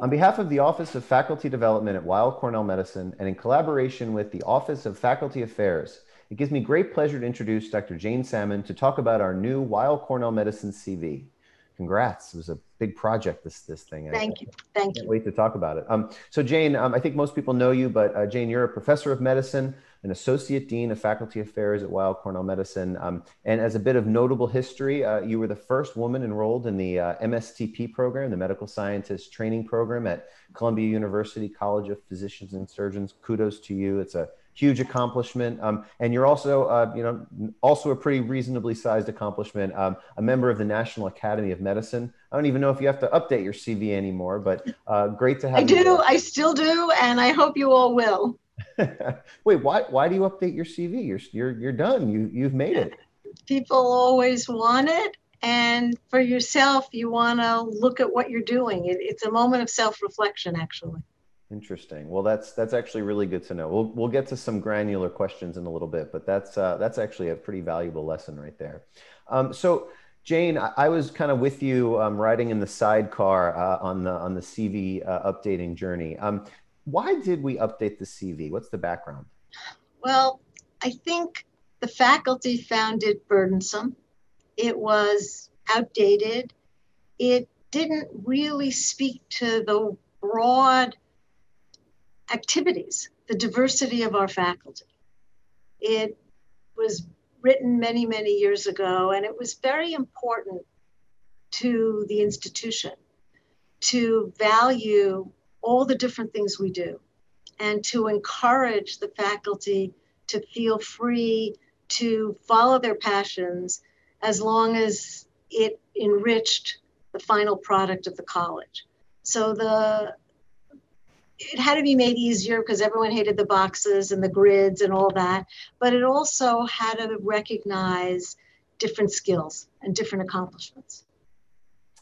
On behalf of the Office of Faculty Development at Weill Cornell Medicine and in collaboration with the Office of Faculty Affairs, it gives me great pleasure to introduce Dr. Jane Salmon to talk about our new Weill Cornell Medicine CV. Congrats. It was a big project, this, this thing. Thank I, you. Thank you. Can't wait to talk about it. Um, so Jane, um, I think most people know you, but uh, Jane, you're a professor of medicine, an associate dean of faculty affairs at Weill Cornell Medicine. Um, and as a bit of notable history, uh, you were the first woman enrolled in the uh, MSTP program, the Medical Scientist Training Program at Columbia University College of Physicians and Surgeons. Kudos to you. It's a huge accomplishment. Um, and you're also, uh, you know, also a pretty reasonably sized accomplishment. Um, a member of the National Academy of Medicine. I don't even know if you have to update your CV anymore, but uh, great to have. I do. I still do, and I hope you all will. Wait, why? Why do you update your CV? You're you're you're done. You you've made it. People always want it, and for yourself, you want to look at what you're doing. It, it's a moment of self reflection, actually. Interesting. Well, that's that's actually really good to know. We'll we'll get to some granular questions in a little bit, but that's uh, that's actually a pretty valuable lesson right there. Um, so, Jane, I, I, was kind of with you um, riding in the sidecar uh, on the on the CV uh, updating journey. Um, why did we update the CV? What's the background? Well, I think the faculty found it burdensome. It was outdated. It didn't really speak to the broad activities, the diversity of our faculty. It was written many, many years ago, and it was very important to the institution to value all the different things we do and to encourage the faculty to feel free to follow their passions as long as it enriched the final product of the college. So the it had to be made easier because everyone hated the boxes and the grids and all that, but it also had to recognize different skills and different accomplishments.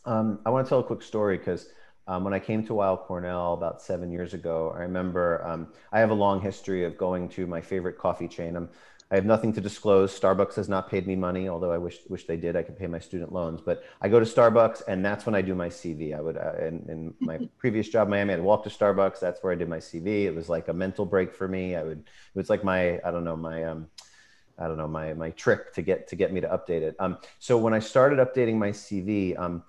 Um, I want to tell a quick story because um, when I came to Weill Cornell about seven years ago, I remember um, I have a long history of going to my favorite coffee chain. I'm I have nothing to disclose. Starbucks has not paid me money, although I wish wish they did. I could pay my student loans. But I go to Starbucks, and that's when I do my CV. I would uh, in, in my previous job, Miami, I'd walk to Starbucks. That's where I did my CV. It was like a mental break for me. I would. It was like my I don't know my um, I don't know my my trick to get to get me to update it. Um, so when I started updating my CV, um,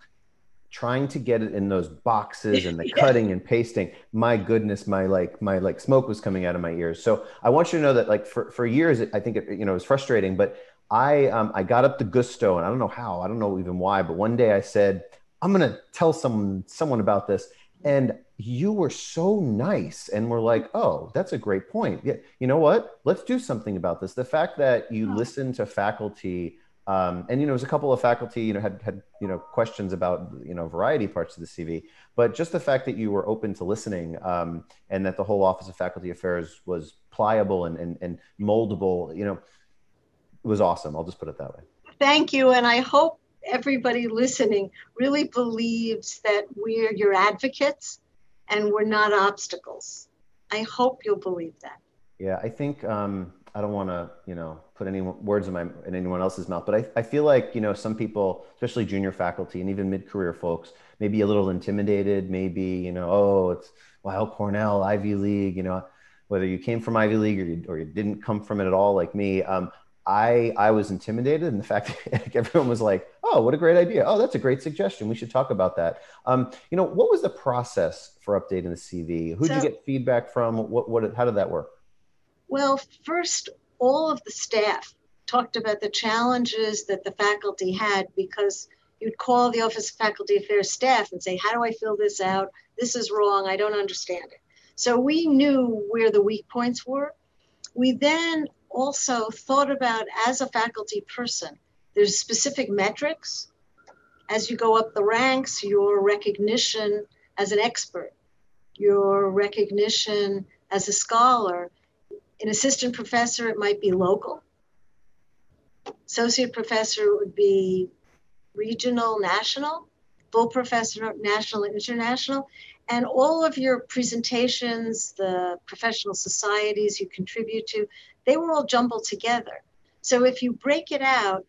trying to get it in those boxes and the cutting and pasting my goodness my like my like smoke was coming out of my ears. So i want you to know that like for, for years i think it you know it was frustrating but i um, i got up the gusto and i don't know how i don't know even why but one day i said i'm going to tell someone someone about this. And you were so nice and we're like oh that's a great point. Yeah you know what? Let's do something about this. The fact that you listen to faculty um, and you know, there's a couple of faculty, you know, had had you know questions about you know variety parts of the CV, but just the fact that you were open to listening um, and that the whole Office of Faculty Affairs was pliable and, and and moldable, you know, it was awesome. I'll just put it that way. Thank you, and I hope everybody listening really believes that we're your advocates and we're not obstacles. I hope you'll believe that. Yeah, I think um, I don't want to, you know, put any words in my in anyone else's mouth, but I, I feel like you know some people, especially junior faculty and even mid career folks, maybe a little intimidated. Maybe you know, oh, it's Weill Cornell, Ivy League. You know, whether you came from Ivy League or you, or you didn't come from it at all, like me. Um, I I was intimidated, and the fact that everyone was like, "Oh, what a great idea! Oh, that's a great suggestion. We should talk about that." Um, you know, what was the process for updating the CV? Who did so, you get feedback from? What what how did that work? Well, first, all of the staff talked about the challenges that the faculty had because you'd call the Office of Faculty Affairs staff and say, How do I fill this out? This is wrong. I don't understand it. So we knew where the weak points were. We then also thought about, as a faculty person, there's specific metrics. As you go up the ranks, your recognition as an expert, your recognition as a scholar, an assistant professor, it might be local. Associate professor would be regional, national. Full professor, national and international. And all of your presentations, the professional societies you contribute to, they were all jumbled together. So if you break it out,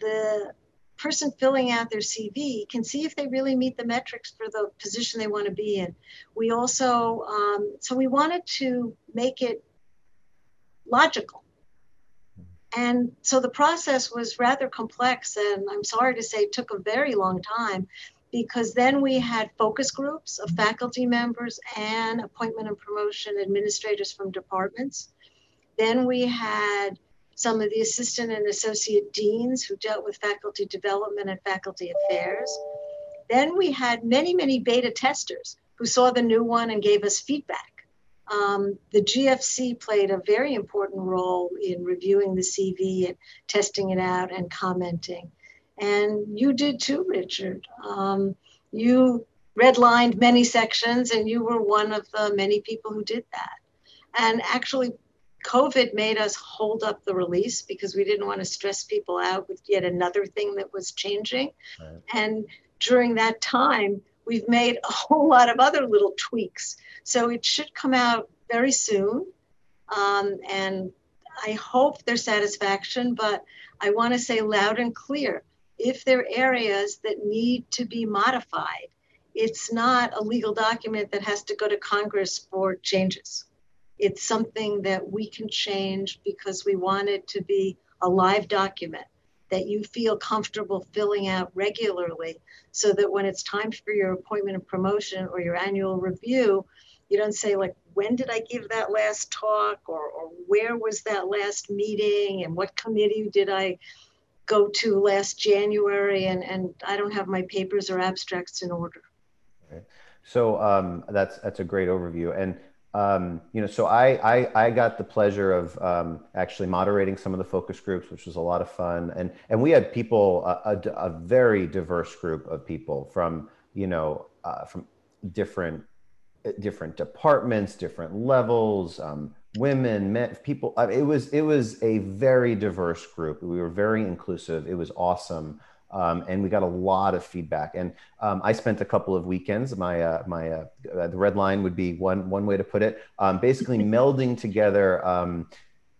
the person filling out their CV can see if they really meet the metrics for the position they want to be in. We also, um, so we wanted to make it logical. And so the process was rather complex, and I'm sorry to say, took a very long time because then we had focus groups of faculty members and appointment and promotion administrators from departments. Then we had some of the assistant and associate deans who dealt with faculty development and faculty affairs. Then we had many, many beta testers who saw the new one and gave us feedback. Um, the GFC played a very important role in reviewing the CV and testing it out and commenting. And you did too, Richard. Um, you redlined many sections, and you were one of the many people who did that. And actually, COVID made us hold up the release because we didn't want to stress people out with yet another thing that was changing. Right. And during that time, we've made a whole lot of other little tweaks. So it should come out very soon. Um, and I hope their satisfaction, but I want to say loud and clear if there are areas that need to be modified, it's not a legal document that has to go to Congress for changes. It's something that we can change because we want it to be a live document that you feel comfortable filling out regularly so that when it's time for your appointment and promotion or your annual review, you don't say like, when did I give that last talk or, or where was that last meeting and what committee did I go to last January and, and I don't have my papers or abstracts in order. So um, that's, that's a great overview. And um, you know, so I, I, I got the pleasure of um, actually moderating some of the focus groups, which was a lot of fun, and and we had people, a, a, a very diverse group of people from you know uh, from different different departments, different levels, um, women, men, people. It was it was a very diverse group. We were very inclusive. It was awesome. Um, and we got a lot of feedback. And um, I spent a couple of weekends. My uh, my uh, the red line would be one one way to put it. Um, basically, melding together um,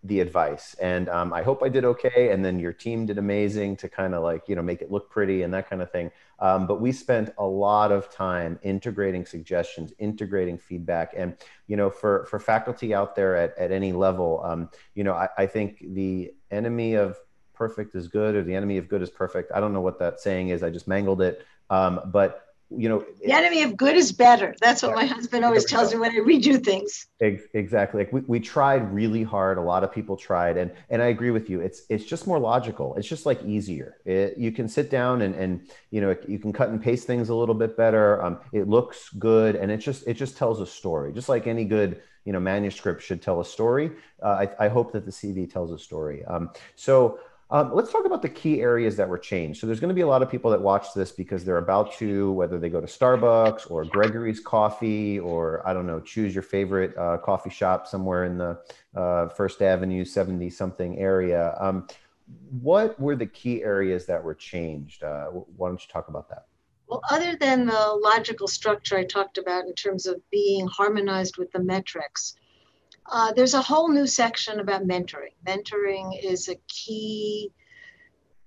the advice. And um, I hope I did okay. And then your team did amazing to kind of like you know make it look pretty and that kind of thing. Um, but we spent a lot of time integrating suggestions, integrating feedback, and you know for for faculty out there at at any level, you know I, I think the enemy of perfect is good or the enemy of good is perfect. I don't know what that saying is. I just mangled it. Um, but you know, the enemy of good is better. That's what my husband always tells me when I redo things. Exactly. Like we, we tried really hard. A lot of people tried, and and I agree with you. It's it's just more logical. It's just like easier. It, you can sit down and and you know you can cut and paste things a little bit better. Um, it looks good, and it just it just tells a story, just like any good you know manuscript should tell a story. Uh, I, I hope that the CV tells a story. Um, so um, let's talk about the key areas that were changed. So there's going to be a lot of people that watch this because they're about to, whether they go to Starbucks or Gregory's Coffee or I don't know, choose your favorite uh, coffee shop somewhere in the uh, First Avenue 70 something area. Um, what were the key areas that were changed? Uh, why don't you talk about that? Well, other than the logical structure I talked about in terms of being harmonized with the metrics, uh, there's a whole new section about mentoring. Mentoring is a key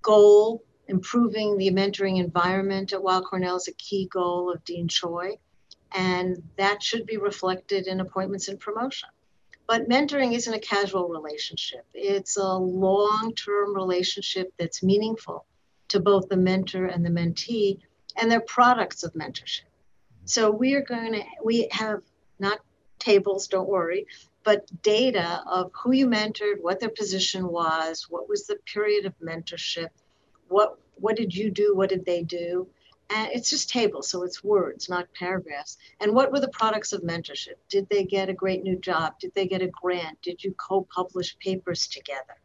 goal. Improving the mentoring environment at Weill Cornell is a key goal of Dean Choi, and that should be reflected in appointments and promotion. But mentoring isn't a casual relationship. It's a long-term relationship that's meaningful to both the mentor and the mentee, and they're products of mentorship. So we are going to, we have not tables, don't worry, but data of who you mentored, what their position was, what was the period of mentorship, what what did you do, what did they do, and it's just tables, so it's words, not paragraphs. And what were the products of mentorship? Did they get a great new job? Did they get a grant? Did you co-publish papers together?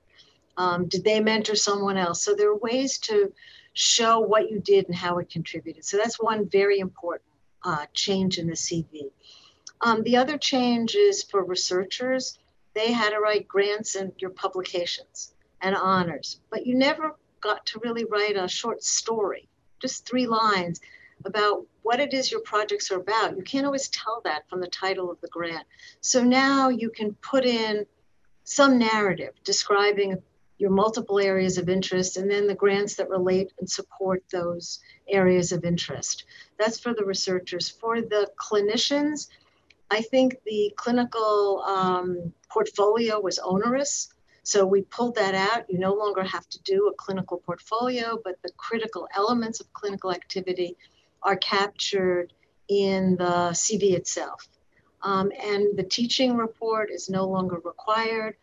Um, did they mentor someone else? So there are ways to show what you did and how it contributed. So that's one very important uh, change in the CV. Um, the other change is for researchers, they had to write grants and your publications and honors, but you never got to really write a short story, just three lines about what it is your projects are about. You can't always tell that from the title of the grant. So now you can put in some narrative describing your multiple areas of interest, and then the grants that relate and support those areas of interest. That's for the researchers. For the clinicians, I think the clinical um, portfolio was onerous. So we pulled that out. You no longer have to do a clinical portfolio, but the critical elements of clinical activity are captured in the CV itself. Um, and the teaching report is no longer required,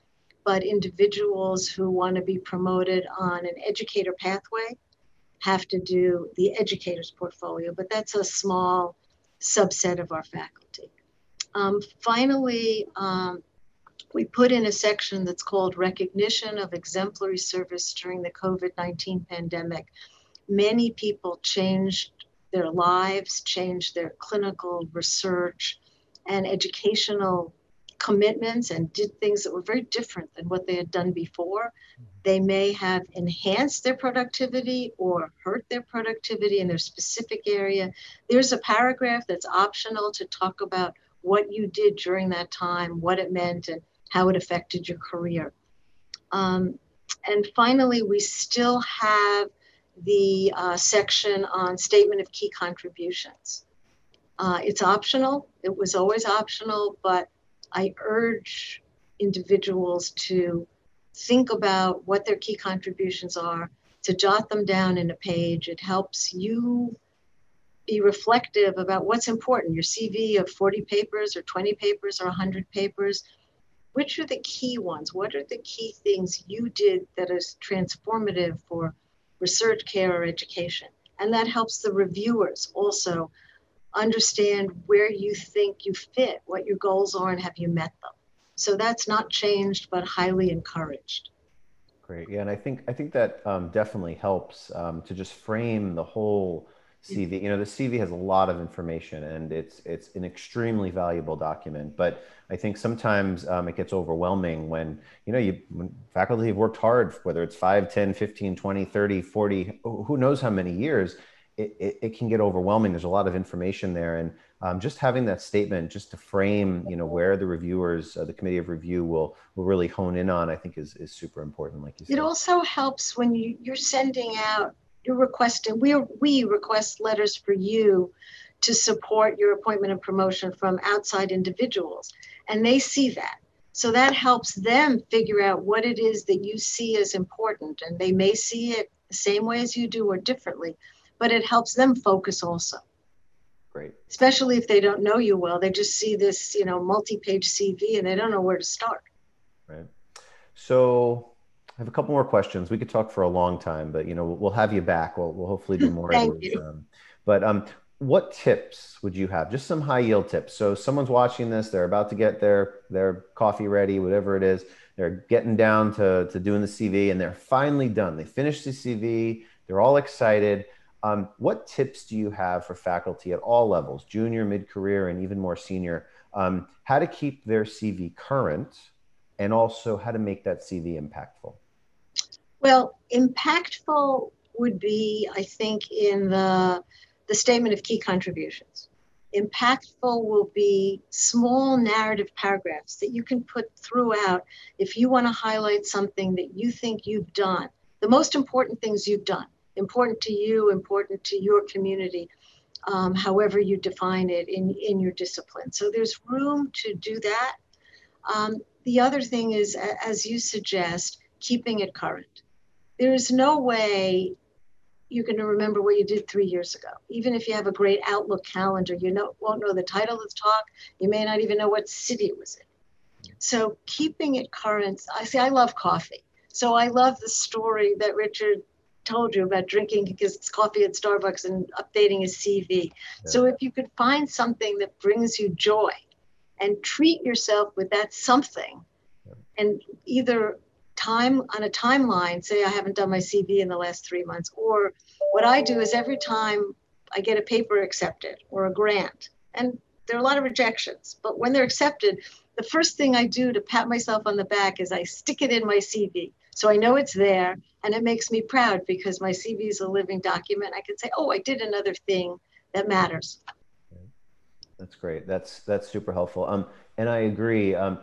but individuals who want to be promoted on an educator pathway have to do the educator's portfolio, but that's a small subset of our faculty. Um, finally, um, we put in a section that's called Recognition of Exemplary Service During the COVID 19 Pandemic. Many people changed their lives, changed their clinical research and educational commitments and did things that were very different than what they had done before. They may have enhanced their productivity or hurt their productivity in their specific area. There's a paragraph that's optional to talk about what you did during that time, what it meant, and how it affected your career. Um, and finally, we still have the uh, section on statement of key contributions. Uh, it's optional. It was always optional, but I urge individuals to think about what their key contributions are, to jot them down in a page. It helps you be reflective about what's important. Your CV of 40 papers or 20 papers or 100 papers. Which are the key ones? What are the key things you did that is transformative for research, care, or education. And that helps the reviewers also understand where you think you fit, what your goals are, and have you met them. So that's not changed, but highly encouraged. Great. Yeah, and I think I think that um, definitely helps um, to just frame the whole CV. You know, the CV has a lot of information, and it's it's an extremely valuable document. But I think sometimes um, it gets overwhelming when you know you when faculty have worked hard, whether it's 5, 10, 15, 20, 30, 40, who knows how many years. It, it, it can get overwhelming. There's a lot of information there, and um, just having that statement, just to frame, you know, where the reviewers, uh, the committee of review will will really hone in on, I think is is super important. Like you said, it also helps when you you're sending out you're requesting, we, we request letters for you to support your appointment and promotion from outside individuals. And they see that. So that helps them figure out what it is that you see as important. And they may see it the same way as you do or differently, but it helps them focus also. Great. Especially if they don't know you well. They just see this, you know, multi-page CV and they don't know where to start. Right. So I have a couple more questions. We could talk for a long time, but you know, we'll, have you back. We'll, we'll hopefully do more. Thank you. Um, but um, what tips would you have? Just some high yield tips. So someone's watching this, they're about to get their their coffee ready, whatever it is. They're getting down to to doing the CV, and they're finally done. They finished the CV. They're all excited. Um, what tips do you have for faculty at all levels, junior, mid career, and even more senior? Um, how to keep their CV current, and also how to make that CV impactful. Well, impactful would be, I think, in the, the statement of key contributions. Impactful will be small narrative paragraphs that you can put throughout if you want to highlight something that you think you've done, the most important things you've done, important to you, important to your community, um, however you define it in, in your discipline. So there's room to do that. Um, the other thing is, as you suggest, keeping it current there is no way you're going to remember what you did three years ago. Even if you have a great Outlook calendar, you know, won't know the title of the talk. You may not even know what city it was in. So keeping it current. I say I love coffee. So I love the story that Richard told you about drinking his coffee at Starbucks and updating his CV. Yeah. So if you could find something that brings you joy and treat yourself with that something yeah. and either time on a timeline say i haven't done my cv in the last three months or what i do is every time i get a paper accepted or a grant and there are a lot of rejections but when they're accepted the first thing i do to pat myself on the back is i stick it in my cv so i know it's there and it makes me proud because my cv is a living document. I can say oh i did another thing that matters. That's great. That's that's super helpful. Um, and i agree um,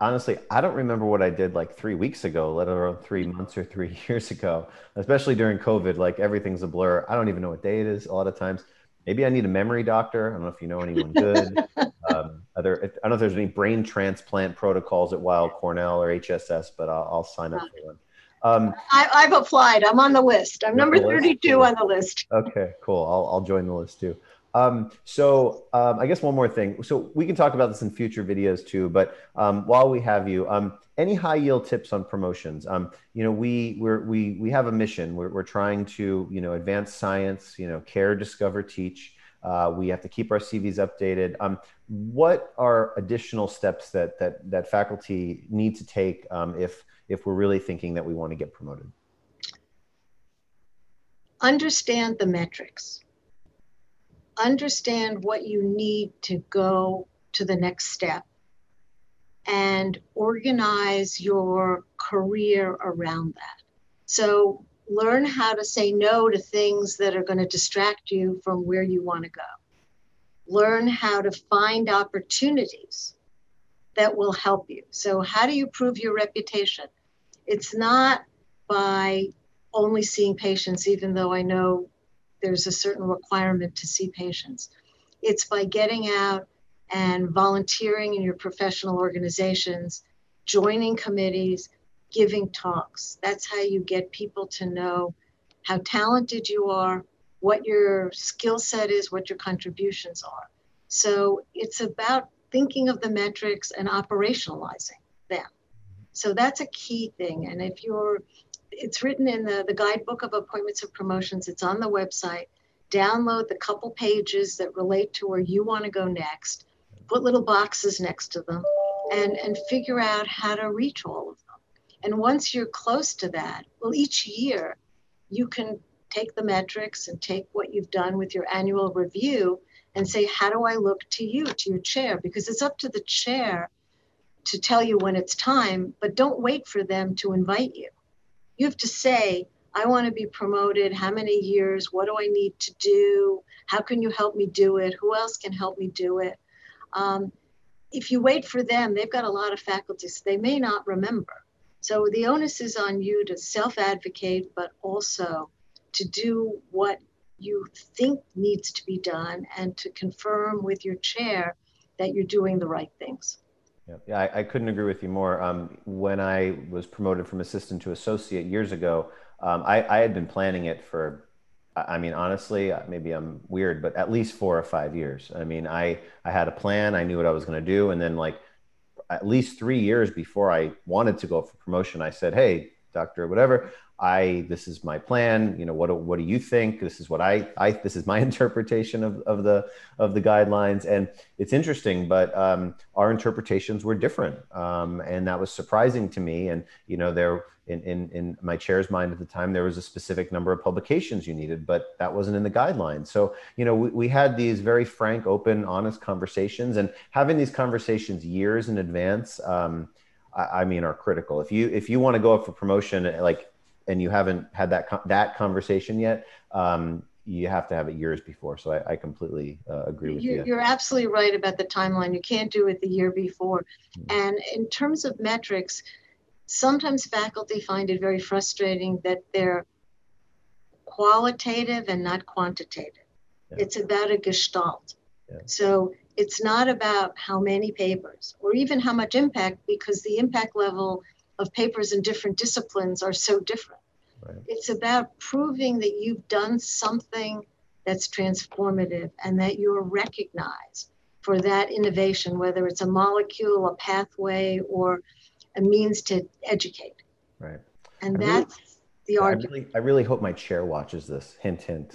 honestly, I don't remember what I did like three weeks ago, let alone three months or three years ago, especially during COVID. Like everything's a blur. I don't even know what day it is a lot of times. Maybe I need a memory doctor. I don't know if you know anyone good. um, other, I don't know if there's any brain transplant protocols at Weill Cornell or HSS, but I'll, I'll sign up for one. Um, I, have applied. I'm on the list. I'm number 32 on the list. Okay, cool. I'll, I'll join the list too. Um, so um, I guess one more thing. So we can talk about this in future videos too. But um, while we have you, um, any high yield tips on promotions? Um, you know, we we're, we we have a mission. We're, we're trying to you know advance science. You know, care, discover, teach. Uh, we have to keep our CVs updated. Um, what are additional steps that that that faculty need to take if if we're really thinking that we want to get promoted? Understand the metrics understand what you need to go to the next step and organize your career around that. So learn how to say no to things that are going to distract you from where you want to go. Learn how to find opportunities that will help you. So, how do you prove your reputation? It's not by only seeing patients, even though I know there's a certain requirement to see patients. It's by getting out and volunteering in your professional organizations, joining committees, giving talks. That's how you get people to know how talented you are, what your skill set is, what your contributions are. So it's about thinking of the metrics and operationalizing them. So that's a key thing. And if you're it's written in the, the guidebook of appointments and promotions. It's on the website. Download the couple pages that relate to where you want to go next. Put little boxes next to them and, and figure out how to reach all of them. And once you're close to that, well, each year you can take the metrics and take what you've done with your annual review and say, how do I look to you, to your chair? Because it's up to the chair to tell you when it's time, but don't wait for them to invite you you have to say, I want to be promoted. How many years? What do I need to do? How can you help me do it? Who else can help me do it? Um, if you wait for them, they've got a lot of faculties. They may not remember. So the onus is on you to self advocate, but also to do what you think needs to be done and to confirm with your chair that you're doing the right things. Yeah, I, I, couldn't agree with you more. Um, when I was promoted from assistant to associate years ago, um, I, I, had been planning it for, I mean, honestly, uh, maybe I'm weird, but at least four or five years. I mean, I, I had a plan, I knew what I was going to do. And then, like, at least three years before I wanted to go for promotion, I said, Hey, doctor, whatever, I this is my plan. You know, what what do you think? This is what I I this is my interpretation of, of the of the guidelines. And it's interesting, but um, our interpretations were different, um, and that was surprising to me. And you know, there in, in in my chair's mind at the time, there was a specific number of publications you needed, but that wasn't in the guidelines. So you know, we, we had these very frank, open, honest conversations, and having these conversations years in advance. Um, I, I mean, are critical. If you if you want to go up for promotion, like and you haven't had that that conversation yet, um, you have to have it years before. So I, I completely uh, agree with you're, you. You're absolutely right about the timeline. You can't do it the year before. Mm-hmm. And in terms of metrics, sometimes faculty find it very frustrating that they're qualitative and not quantitative. Yeah. It's about a gestalt. Yeah. So it's not about how many papers or even how much impact, because the impact level of papers in different disciplines are so different. Right. It's about proving that you've done something that's transformative and that you're recognized for that innovation, whether it's a molecule, a pathway, or a means to educate. Right. And I that's really, the argument. I really, I really, hope my chair watches this. Hint, hint.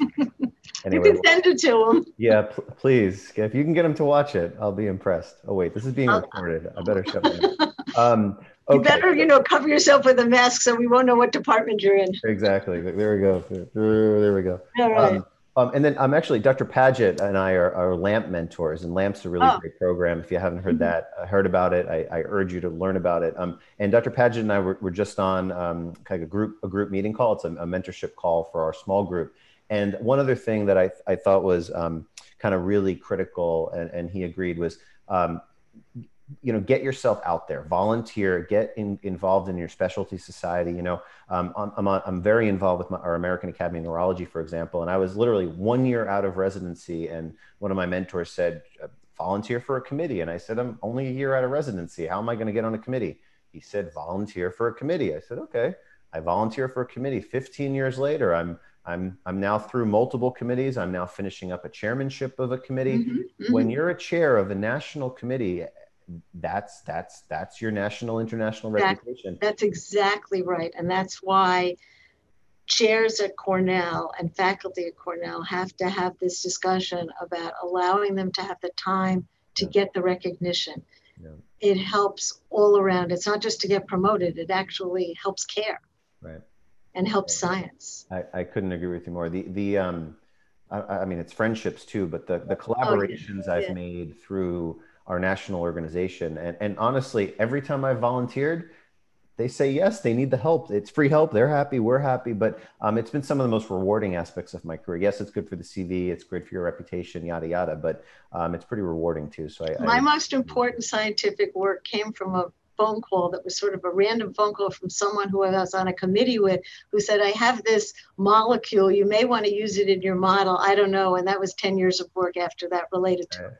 Anyway, you can send it to him. Yeah, pl- please. If you can get him to watch it, I'll be impressed. Oh wait, this is being recorded. I better shut mouth. Um, Okay. You better, you know, cover yourself with a mask so we won't know what department you're in. Exactly. There we go. There we go. All right. Um, um, and then I'm um, actually Dr. Paget and I are, are LAMP mentors, and LAMP's a really oh. great program. If you haven't heard mm-hmm. that, uh, heard about it, I, I, urge you to learn about it. Um, and Dr. Paget and I were, were just on um, kind of a group a group meeting call. It's a, a, mentorship call for our small group. And one other thing that I, I thought was um, kind of really critical, and, and he agreed was um, you know get yourself out there volunteer get in, involved in your specialty society you know. Um, I'm, I'm, I'm very involved with my, our american academy of neurology for example and i was literally one year out of residency and one of my mentors said uh, volunteer for a committee and i said i'm only a year out of residency. How am i going to get on a committee? He said volunteer for a committee. I said okay. I volunteer for a committee. 15 years later i'm I'm I'm now through multiple committees. I'm now finishing up a chairmanship of a committee. Mm-hmm, mm-hmm. When you're a chair of a national committee, that's that's that's your national international that, reputation. that's exactly right. And that's why chairs at cornell and faculty at cornell have to have this discussion about allowing them to have the time to yeah. get the recognition. Yeah. it helps all around. It's not just to get promoted. It actually helps care. Right. And helps science. I, I couldn't agree with you more. The the um I, I mean it's friendships too but the the collaborations oh, yeah. i've made through our national organization. And, and honestly, every time I volunteered, they say yes, they need the help. It's free help. They're happy. We're happy. But um, it's been some of the most rewarding aspects of my career. Yes, it's good for the CV. It's great for your reputation, yada yada. But um, it's pretty rewarding too. So I, my I, most important scientific work came from a phone call that was sort of a random phone call from someone who I was on a committee with who said, I have this molecule. You may want to use it in your model. I don't know. And that was 10 years of work after that related to it.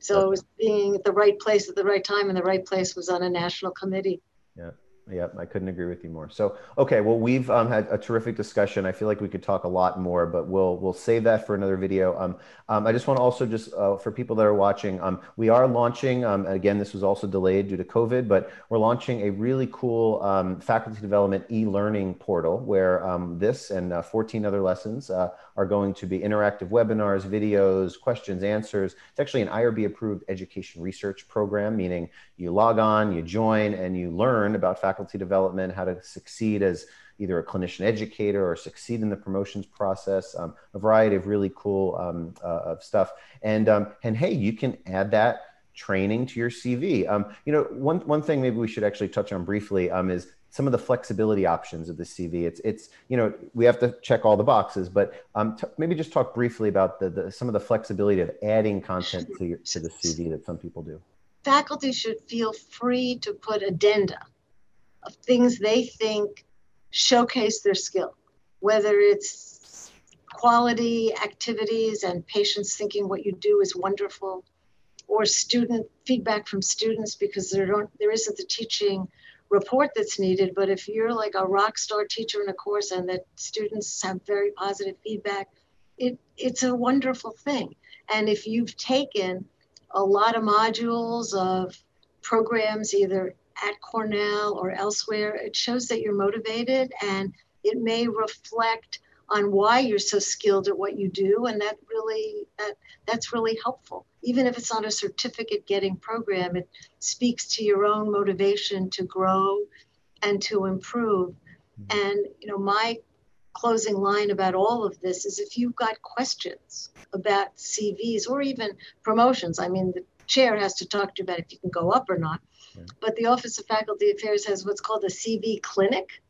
So it was being at the right place at the right time, and the right place was on a national committee. Yeah. Yeah, I couldn't agree with you more. So, okay, well, we've um, had a terrific discussion. I feel like we could talk a lot more, but we'll we'll save that for another video. Um, um, I just want to also just uh, for people that are watching, um, we are launching. Um, again, this was also delayed due to COVID, but we're launching a really cool um, faculty development e-learning portal where this and uh, 14 other lessons uh, are going to be interactive webinars, videos, questions, answers. It's actually an IRB approved education research program, meaning you log on, you join, and you learn about faculty faculty development, how to succeed as either a clinician educator or succeed in the promotions process, um, a variety of really cool um, uh, of stuff. And, um, and hey, you can add that training to your CV. Um, you know, one, one thing maybe we should actually touch on briefly um, is some of the flexibility options of the CV. It's, it's you know, we have to check all the boxes, but um, t- maybe just talk briefly about the, the, some of the flexibility of adding content to, your, to the CV that some people do. Faculty should feel free to put addenda of things they think showcase their skill, whether it's quality activities and patients thinking what you do is wonderful, or student feedback from students because there don't there isn't the teaching report that's needed. But if you're like a rock star teacher in a course and that students have very positive feedback, it it's a wonderful thing. And if you've taken a lot of modules of programs either at Cornell or elsewhere, it shows that you're motivated and it may reflect on why you're so skilled at what you do and that really that that's really helpful even if it's not a certificate getting program it speaks to your own motivation to grow and to improve mm-hmm. and you know my closing line about all of this is if you've got questions about CVs or even promotions i mean the chair has to talk to you about if you can go up or not but the Office of Faculty Affairs has what's called a CV clinic.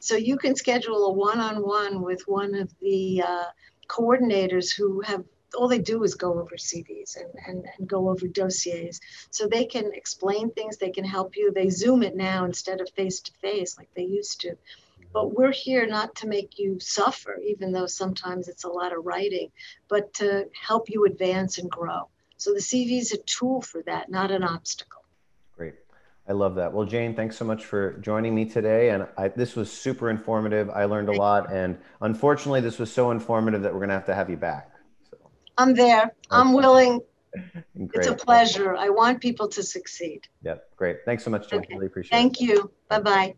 So you can schedule a one-on-one with one of the uh, coordinators who have all they do is go over CVs and, and, and go over dossiers. So they can explain things, they can help you. They Zoom it now instead of face to face like they used to. But we're here not to make you suffer, even though sometimes it's a lot of writing, but to help you advance and grow. So the CV is a tool for that, not an obstacle. I love that. Well, Jane, thanks so much for joining me today. And I, this was super informative. I learned a lot. And unfortunately, this was so informative that we're going to have to have you back. So. I'm there. I'm willing. It's a pleasure. I want people to succeed. Yep. Great. Thanks so much, Jane. Okay. Really appreciate Thank it. Thank you. Bye bye.